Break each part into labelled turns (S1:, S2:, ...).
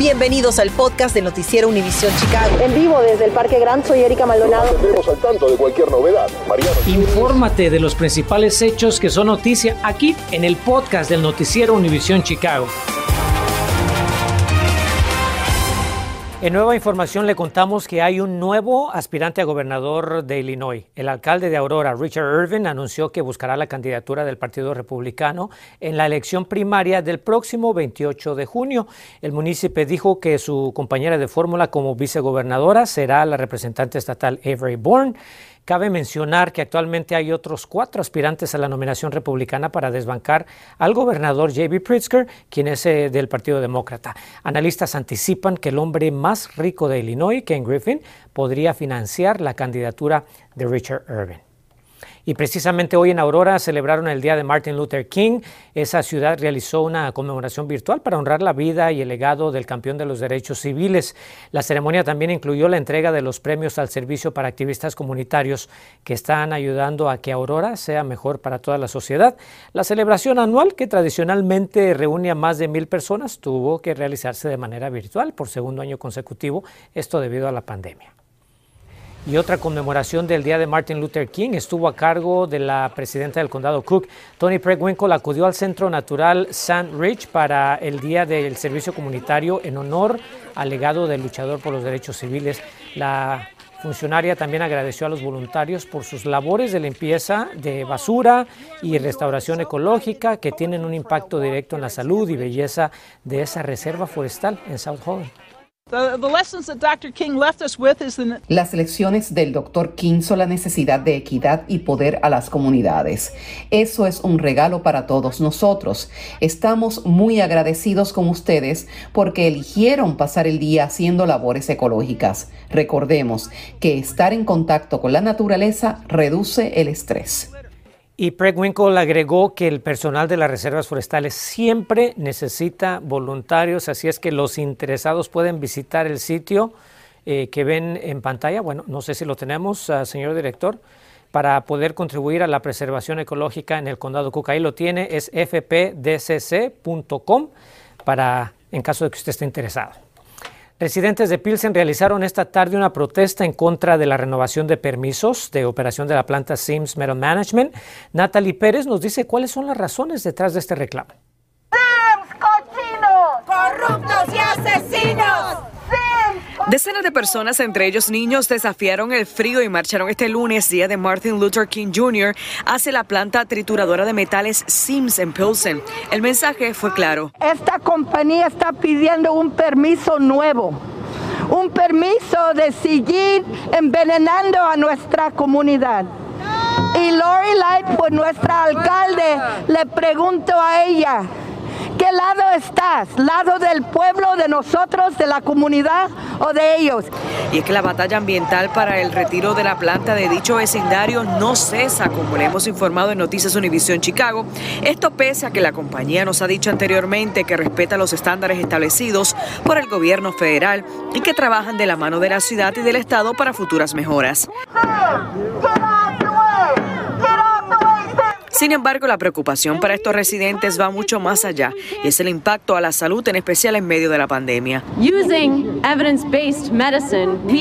S1: Bienvenidos al podcast del Noticiero Univisión Chicago.
S2: En vivo desde el Parque Gran, soy Erika Maldonado.
S3: Estamos al tanto de cualquier novedad. Mariano.
S4: Infórmate de los principales hechos que son noticia aquí en el podcast del Noticiero Univisión Chicago. En nueva información le contamos que hay un nuevo aspirante a gobernador de Illinois. El alcalde de Aurora, Richard Irvin, anunció que buscará la candidatura del Partido Republicano en la elección primaria del próximo 28 de junio. El municipio dijo que su compañera de fórmula como vicegobernadora será la representante estatal Avery Bourne. Cabe mencionar que actualmente hay otros cuatro aspirantes a la nominación republicana para desbancar al gobernador J.B. Pritzker, quien es eh, del Partido Demócrata. Analistas anticipan que el hombre más rico de Illinois, Ken Griffin, podría financiar la candidatura de Richard Irvin. Y precisamente hoy en Aurora celebraron el Día de Martin Luther King. Esa ciudad realizó una conmemoración virtual para honrar la vida y el legado del campeón de los derechos civiles. La ceremonia también incluyó la entrega de los premios al servicio para activistas comunitarios que están ayudando a que Aurora sea mejor para toda la sociedad. La celebración anual, que tradicionalmente reúne a más de mil personas, tuvo que realizarse de manera virtual por segundo año consecutivo, esto debido a la pandemia. Y otra conmemoración del Día de Martin Luther King estuvo a cargo de la presidenta del condado Cook. Tony Prewinkle acudió al Centro Natural Sand Ridge para el Día del Servicio Comunitario en honor al legado del luchador por los derechos civiles. La funcionaria también agradeció a los voluntarios por sus labores de limpieza de basura y restauración ecológica que tienen un impacto directo en la salud y belleza de esa reserva forestal en South Holland.
S5: Las lecciones del Dr. King son la necesidad de equidad y poder a las comunidades. Eso es un regalo para todos nosotros. Estamos muy agradecidos con ustedes porque eligieron pasar el día haciendo labores ecológicas. Recordemos que estar en contacto con la naturaleza reduce el estrés.
S4: Y Winkle agregó que el personal de las reservas forestales siempre necesita voluntarios, así es que los interesados pueden visitar el sitio eh, que ven en pantalla. Bueno, no sé si lo tenemos, uh, señor director, para poder contribuir a la preservación ecológica en el condado Cook. Ahí lo tiene, es fpdcc.com para en caso de que usted esté interesado. Residentes de Pilsen realizaron esta tarde una protesta en contra de la renovación de permisos de operación de la planta Sims Metal Management. Natalie Pérez nos dice cuáles son las razones detrás de este reclamo.
S6: ¡Sims, cochinos! ¡Corruptos y asesinos!
S7: Decenas de personas, entre ellos niños, desafiaron el frío y marcharon este lunes, día de Martin Luther King Jr., hacia la planta trituradora de metales Sims en Pilsen. El mensaje fue claro.
S8: Esta compañía está pidiendo un permiso nuevo un permiso de seguir envenenando a nuestra comunidad. Y Lori Lightfoot, pues, nuestra alcalde, le pregunto a ella, qué lado estás? ¿Lado del pueblo, de nosotros, de la comunidad o de ellos?
S7: Y es que la batalla ambiental para el retiro de la planta de dicho vecindario no cesa, como le hemos informado en Noticias Univisión Chicago. Esto pese a que la compañía nos ha dicho anteriormente que respeta los estándares establecidos por el gobierno federal y que trabajan de la mano de la ciudad y del Estado para futuras mejoras. Sin embargo, la preocupación para estos residentes va mucho más allá y es el impacto a la salud, en especial en medio de la pandemia.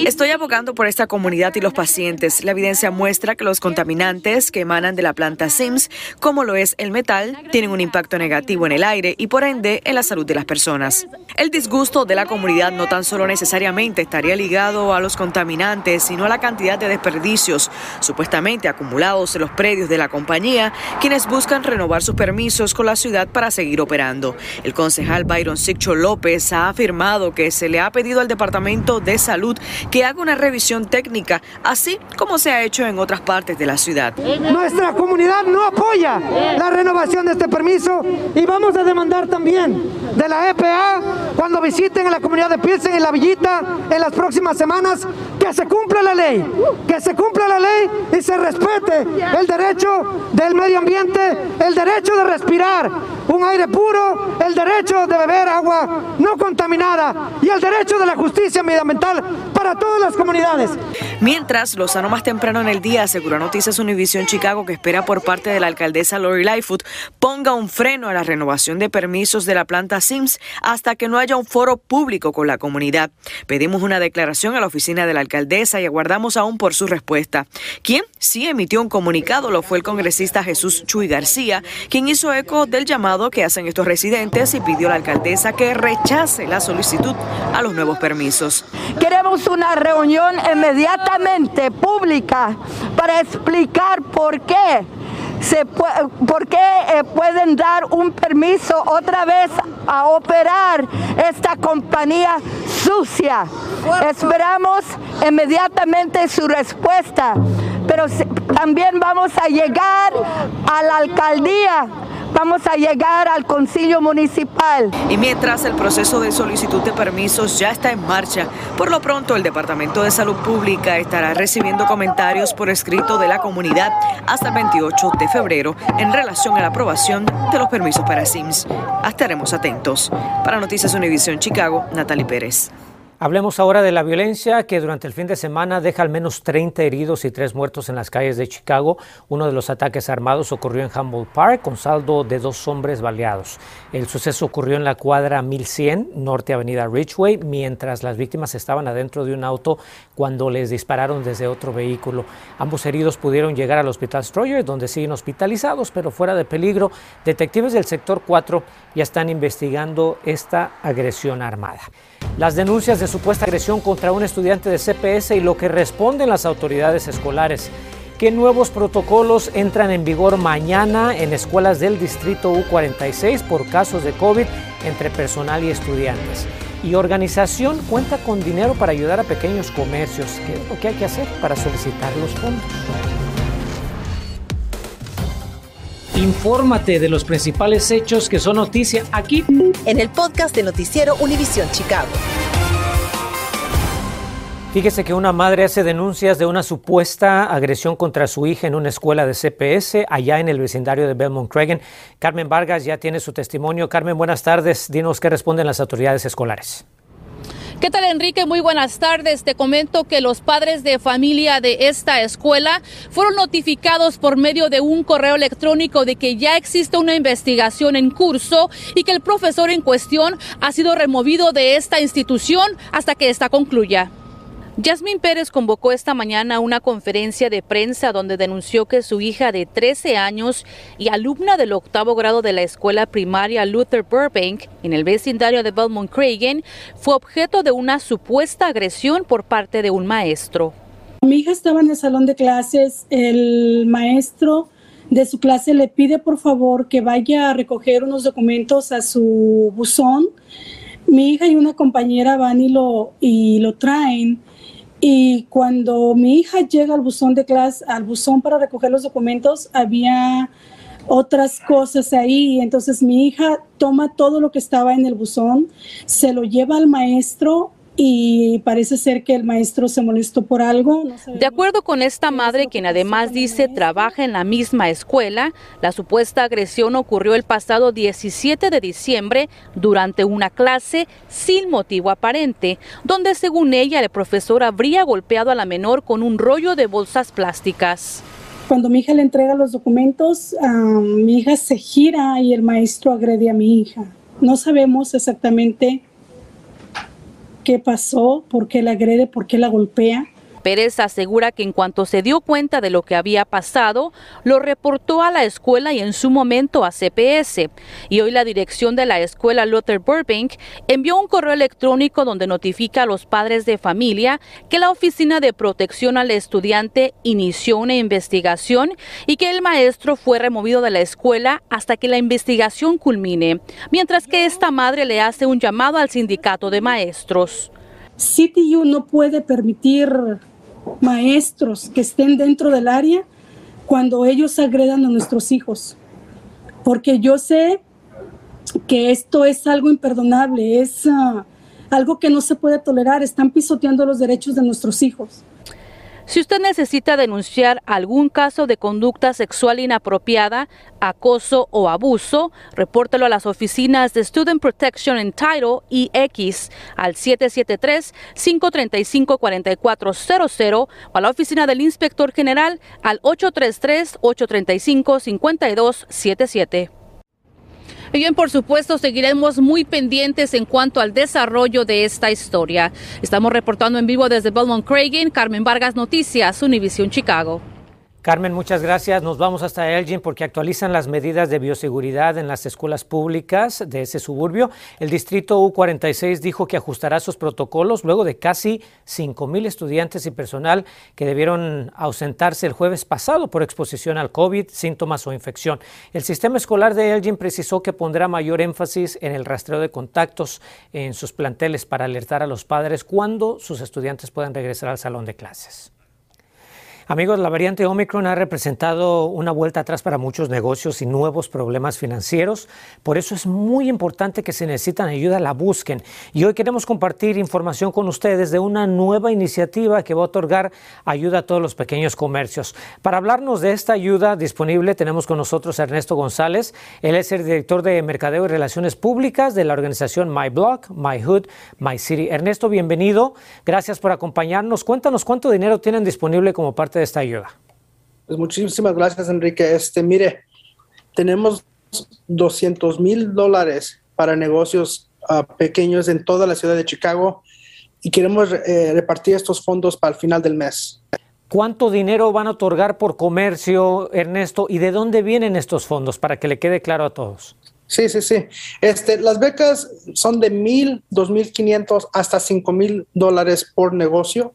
S7: Estoy abogando por esta comunidad y los pacientes. La evidencia muestra que los contaminantes que emanan de la planta SIMS, como lo es el metal, tienen un impacto negativo en el aire y por ende en la salud de las personas. El disgusto de la comunidad no tan solo necesariamente estaría ligado a los contaminantes, sino a la cantidad de desperdicios supuestamente acumulados en los predios de la compañía quienes buscan renovar sus permisos con la ciudad para seguir operando. El concejal Byron Siccho López ha afirmado que se le ha pedido al Departamento de Salud que haga una revisión técnica, así como se ha hecho en otras partes de la ciudad.
S9: Nuestra comunidad no apoya la renovación de este permiso y vamos a demandar también de la EPA cuando visiten a la comunidad de Pilsen y la Villita en las próximas semanas que se cumpla la ley, que se cumpla la ley y se respete el derecho del medio ambiente, el derecho de respirar, un aire puro, el derecho de beber agua no contaminada y el derecho de la justicia medioambiental para todas las comunidades.
S7: Mientras, Lozano más temprano en el día aseguró Noticias Univision Chicago que espera por parte de la alcaldesa Lori Lightfoot ponga un freno a la renovación de permisos de la planta Sims hasta que no haya un foro público con la comunidad. Pedimos una declaración a la oficina de la alcaldesa y aguardamos aún por su respuesta. Quien sí emitió un comunicado lo fue el congresista Jesús Chuy García, quien hizo eco del llamado que hacen estos residentes y pidió a la alcaldesa que rechace la solicitud a los nuevos permisos.
S8: Queremos una reunión inmediatamente pública para explicar por qué se por qué eh, pueden dar un permiso otra vez a operar esta compañía sucia. Esperamos inmediatamente su respuesta, pero también vamos a llegar a la alcaldía vamos a llegar al concilio municipal.
S7: Y mientras el proceso de solicitud de permisos ya está en marcha, por lo pronto el Departamento de Salud Pública estará recibiendo comentarios por escrito de la comunidad hasta el 28 de febrero en relación a la aprobación de los permisos para SIMS. Estaremos atentos. Para Noticias Univisión Chicago, Natalie Pérez.
S4: Hablemos ahora de la violencia que durante el fin de semana deja al menos 30 heridos y 3 muertos en las calles de Chicago. Uno de los ataques armados ocurrió en Humboldt Park con saldo de dos hombres baleados. El suceso ocurrió en la cuadra 1100, norte avenida Ridgeway, mientras las víctimas estaban adentro de un auto cuando les dispararon desde otro vehículo. Ambos heridos pudieron llegar al hospital Stroyer, donde siguen hospitalizados, pero fuera de peligro. Detectives del sector 4 ya están investigando esta agresión armada. Las denuncias de supuesta agresión contra un estudiante de CPS y lo que responden las autoridades escolares. ¿Qué nuevos protocolos entran en vigor mañana en escuelas del distrito U46 por casos de COVID entre personal y estudiantes? Y organización cuenta con dinero para ayudar a pequeños comercios. ¿Qué es lo que hay que hacer para solicitar los fondos? Infórmate de los principales hechos que son noticia aquí
S1: en el podcast de Noticiero Univisión Chicago.
S4: Fíjese que una madre hace denuncias de una supuesta agresión contra su hija en una escuela de CPS allá en el vecindario de Belmont Cragen. Carmen Vargas ya tiene su testimonio. Carmen, buenas tardes. Dinos qué responden las autoridades escolares.
S10: ¿Qué tal Enrique? Muy buenas tardes. Te comento que los padres de familia de esta escuela fueron notificados por medio de un correo electrónico de que ya existe una investigación en curso y que el profesor en cuestión ha sido removido de esta institución hasta que esta concluya. Yasmín Pérez convocó esta mañana una conferencia de prensa donde denunció que su hija de 13 años y alumna del octavo grado de la escuela primaria Luther Burbank en el vecindario de Belmont Cragen fue objeto de una supuesta agresión por parte de un maestro.
S11: Mi hija estaba en el salón de clases, el maestro de su clase le pide por favor que vaya a recoger unos documentos a su buzón. Mi hija y una compañera van y lo, y lo traen y cuando mi hija llega al buzón de clase, al buzón para recoger los documentos, había otras cosas ahí. Entonces mi hija toma todo lo que estaba en el buzón, se lo lleva al maestro y parece ser que el maestro se molestó por algo.
S10: de acuerdo con esta madre, quien además dice trabaja en la misma escuela, la supuesta agresión ocurrió el pasado 17 de diciembre durante una clase sin motivo aparente, donde según ella el profesor habría golpeado a la menor con un rollo de bolsas plásticas.
S11: Cuando mi hija le entrega los documentos, mi hija se gira y el maestro agrede a mi hija. No sabemos exactamente qué pasó, por qué la agrede, por qué la golpea.
S10: Pérez asegura que en cuanto se dio cuenta de lo que había pasado, lo reportó a la escuela y en su momento a CPS. Y hoy la dirección de la escuela Luther Burbank envió un correo electrónico donde notifica a los padres de familia que la Oficina de Protección al Estudiante inició una investigación y que el maestro fue removido de la escuela hasta que la investigación culmine, mientras que esta madre le hace un llamado al sindicato de maestros.
S11: CTU no puede permitir maestros que estén dentro del área cuando ellos agredan a nuestros hijos. Porque yo sé que esto es algo imperdonable, es ah, algo que no se puede tolerar, están pisoteando los derechos de nuestros hijos.
S10: Si usted necesita denunciar algún caso de conducta sexual inapropiada, acoso o abuso, repórtelo a las oficinas de Student Protection en Title y al 773-535-4400 o a la oficina del inspector general al 833-835-5277. Y bien, por supuesto, seguiremos muy pendientes en cuanto al desarrollo de esta historia. Estamos reportando en vivo desde Belmont Craig, Carmen Vargas Noticias, Univision Chicago.
S4: Carmen, muchas gracias. Nos vamos hasta Elgin porque actualizan las medidas de bioseguridad en las escuelas públicas de ese suburbio. El distrito U46 dijo que ajustará sus protocolos luego de casi 5 mil estudiantes y personal que debieron ausentarse el jueves pasado por exposición al COVID, síntomas o infección. El sistema escolar de Elgin precisó que pondrá mayor énfasis en el rastreo de contactos en sus planteles para alertar a los padres cuando sus estudiantes puedan regresar al salón de clases. Amigos, la variante Omicron ha representado una vuelta atrás para muchos negocios y nuevos problemas financieros. Por eso es muy importante que si necesitan ayuda la busquen. Y hoy queremos compartir información con ustedes de una nueva iniciativa que va a otorgar ayuda a todos los pequeños comercios. Para hablarnos de esta ayuda disponible tenemos con nosotros a Ernesto González. Él es el director de Mercadeo y Relaciones Públicas de la organización My Block, My Hood, My City. Ernesto, bienvenido. Gracias por acompañarnos. Cuéntanos cuánto dinero tienen disponible como parte de esta ayuda?
S12: Pues muchísimas gracias, Enrique. Este, mire, tenemos 200 mil dólares para negocios uh, pequeños en toda la ciudad de Chicago y queremos eh, repartir estos fondos para el final del mes.
S4: ¿Cuánto dinero van a otorgar por comercio, Ernesto? ¿Y de dónde vienen estos fondos? Para que le quede claro a todos.
S12: Sí, sí, sí. Este, las becas son de mil, dos mil quinientos hasta cinco mil dólares por negocio.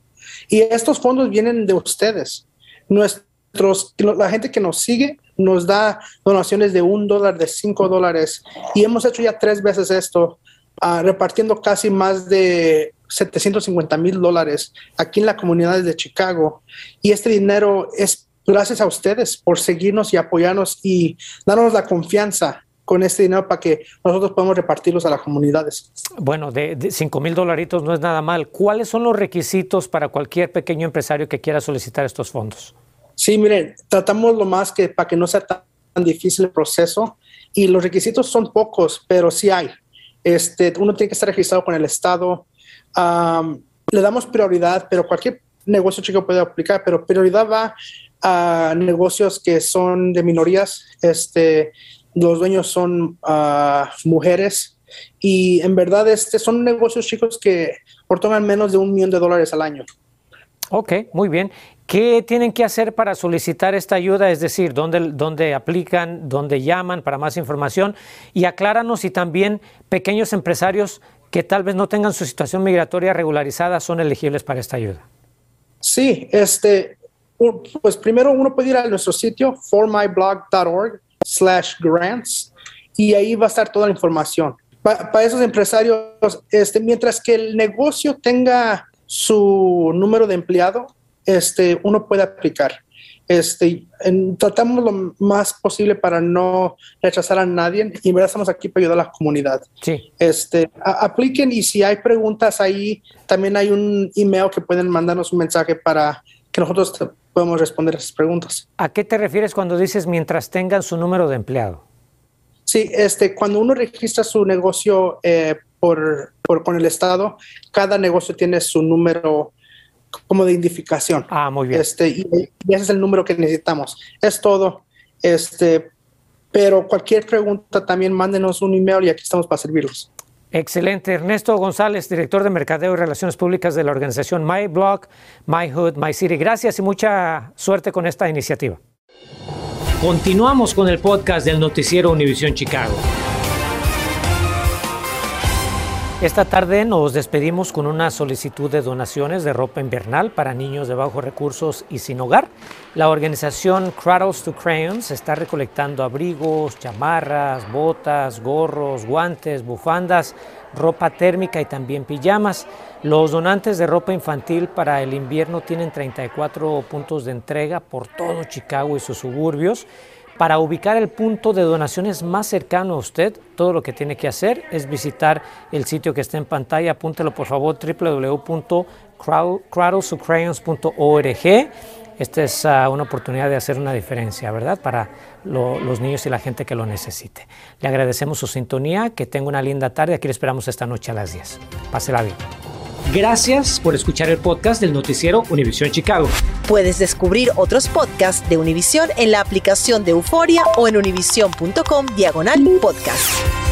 S12: Y estos fondos vienen de ustedes. Nuestros, la gente que nos sigue nos da donaciones de un dólar, de cinco dólares. Y hemos hecho ya tres veces esto, uh, repartiendo casi más de 750 mil dólares aquí en la comunidad de Chicago. Y este dinero es gracias a ustedes por seguirnos y apoyarnos y darnos la confianza con este dinero para que nosotros podamos repartirlos a las comunidades.
S4: Bueno, de, de 5 mil dolaritos no es nada mal. ¿Cuáles son los requisitos para cualquier pequeño empresario que quiera solicitar estos fondos?
S12: Sí, miren, tratamos lo más que para que no sea tan, difícil el proceso y los requisitos son pocos, pero sí hay. Este, uno tiene que estar registrado con el Estado. Um, le damos prioridad, pero cualquier negocio chico puede aplicar, pero prioridad va a negocios que son de minorías, este, los dueños son uh, mujeres y en verdad este son negocios chicos que otorgan menos de un millón de dólares al año.
S4: Ok, muy bien. ¿Qué tienen que hacer para solicitar esta ayuda? Es decir, ¿dónde, dónde aplican, dónde llaman para más información? Y acláranos si también pequeños empresarios que tal vez no tengan su situación migratoria regularizada son elegibles para esta ayuda.
S12: Sí, este, pues primero uno puede ir a nuestro sitio formyblog.org slash grants y ahí va a estar toda la información. Para esos empresarios, este, mientras que el negocio tenga su número de empleado, este, uno puede aplicar. Este, tratamos lo más posible para no rechazar a nadie y en verdad estamos aquí para ayudar a la comunidad.
S4: Sí.
S12: Este, apliquen y si hay preguntas ahí, también hay un email que pueden mandarnos un mensaje para que nosotros podamos responder esas preguntas.
S4: ¿A qué te refieres cuando dices mientras tengan su número de empleado?
S12: Sí, este, cuando uno registra su negocio eh, por, por, con el Estado, cada negocio tiene su número como de identificación.
S4: Ah, muy bien.
S12: Este, y, y, ese es el número que necesitamos. Es todo. Este, pero cualquier pregunta también mándenos un email y aquí estamos para servirlos.
S4: Excelente. Ernesto González, director de Mercadeo y Relaciones Públicas de la organización My Block, My Hood, My City. Gracias y mucha suerte con esta iniciativa. Continuamos con el podcast del noticiero Univisión Chicago. Esta tarde nos despedimos con una solicitud de donaciones de ropa invernal para niños de bajos recursos y sin hogar. La organización Cradles to Crayons está recolectando abrigos, chamarras, botas, gorros, guantes, bufandas, ropa térmica y también pijamas. Los donantes de ropa infantil para el invierno tienen 34 puntos de entrega por todo Chicago y sus suburbios Para ubicar el punto de donaciones más cercano a usted, todo lo que tiene que hacer es visitar el sitio que está en pantalla. Apúntelo por favor, www.cradlesofcrayons.org. Esta es uh, una oportunidad de hacer una diferencia, ¿verdad? Para lo, los niños y la gente que lo necesite. Le agradecemos su sintonía, que tenga una linda tarde. Aquí le esperamos esta noche a las 10. Pásela bien. Gracias por escuchar el podcast del noticiero Univisión Chicago.
S1: Puedes descubrir otros podcasts de Univisión en la aplicación de Euforia o en univision.com diagonal podcast.